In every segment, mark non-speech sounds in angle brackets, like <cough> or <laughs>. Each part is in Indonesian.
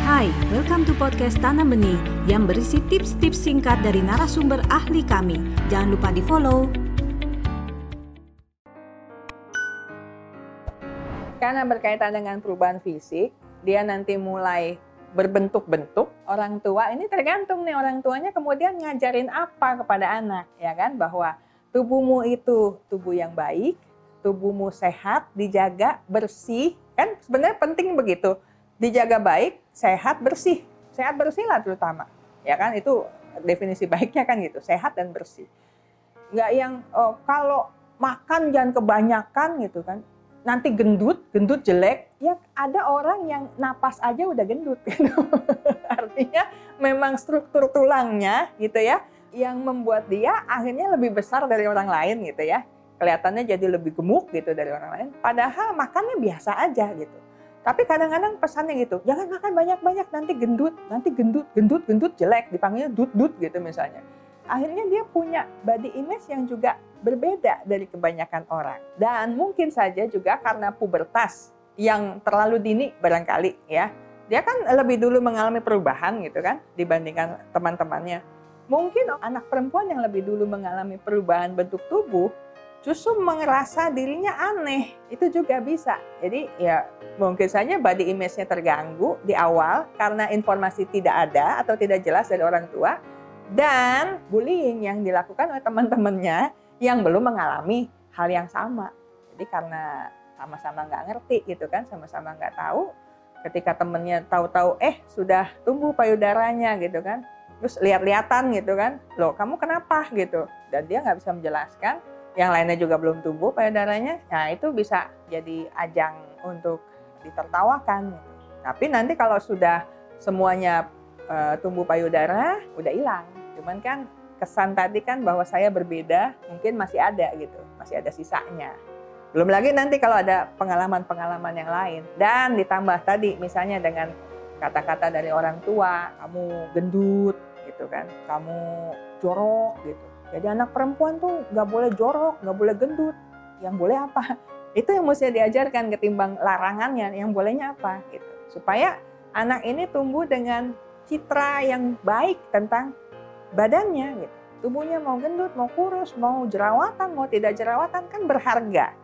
Hai, welcome to podcast Tanam Benih yang berisi tips-tips singkat dari narasumber ahli kami. Jangan lupa di follow. Karena berkaitan dengan perubahan fisik, dia nanti mulai berbentuk-bentuk. Orang tua ini tergantung nih orang tuanya kemudian ngajarin apa kepada anak, ya kan? Bahwa tubuhmu itu tubuh yang baik, tubuhmu sehat, dijaga, bersih, kan sebenarnya penting begitu. Dijaga baik, sehat, bersih. Sehat bersih lah terutama. Ya kan itu definisi baiknya kan gitu, sehat dan bersih. Nggak yang oh, kalau makan jangan kebanyakan gitu kan. Nanti gendut, gendut jelek. Ya ada orang yang napas aja udah gendut <laughs> gitu. Artinya memang struktur tulangnya gitu ya yang membuat dia akhirnya lebih besar dari orang lain gitu ya kelihatannya jadi lebih gemuk gitu dari orang lain. Padahal makannya biasa aja gitu. Tapi kadang-kadang pesannya gitu, jangan makan banyak-banyak nanti gendut, nanti gendut, gendut, gendut jelek, dipanggilnya dut-dut gitu misalnya. Akhirnya dia punya body image yang juga berbeda dari kebanyakan orang. Dan mungkin saja juga karena pubertas yang terlalu dini barangkali ya. Dia kan lebih dulu mengalami perubahan gitu kan dibandingkan teman-temannya. Mungkin anak perempuan yang lebih dulu mengalami perubahan bentuk tubuh justru merasa dirinya aneh. Itu juga bisa. Jadi ya mungkin saja body image-nya terganggu di awal karena informasi tidak ada atau tidak jelas dari orang tua. Dan bullying yang dilakukan oleh teman-temannya yang belum mengalami hal yang sama. Jadi karena sama-sama nggak ngerti gitu kan, sama-sama nggak tahu. Ketika temennya tahu-tahu, eh sudah tumbuh payudaranya gitu kan. Terus lihat-lihatan gitu kan, loh kamu kenapa gitu. Dan dia nggak bisa menjelaskan, yang lainnya juga belum tumbuh payudaranya, nah itu bisa jadi ajang untuk ditertawakan. Tapi nanti kalau sudah semuanya uh, tumbuh payudara, udah hilang. Cuman kan kesan tadi kan bahwa saya berbeda, mungkin masih ada gitu, masih ada sisanya. Belum lagi nanti kalau ada pengalaman-pengalaman yang lain. Dan ditambah tadi misalnya dengan kata-kata dari orang tua, kamu gendut gitu kan, kamu jorok gitu jadi anak perempuan tuh nggak boleh jorok, nggak boleh gendut. Yang boleh apa? <laughs> Itu yang mesti diajarkan ketimbang larangannya. Yang bolehnya apa? Gitu. Supaya anak ini tumbuh dengan citra yang baik tentang badannya. Gitu. Tubuhnya mau gendut, mau kurus, mau jerawatan, mau tidak jerawatan kan berharga.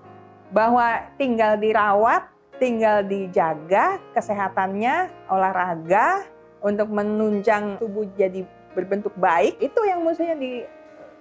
Bahwa tinggal dirawat, tinggal dijaga kesehatannya, olahraga untuk menunjang tubuh jadi berbentuk baik itu yang mestinya di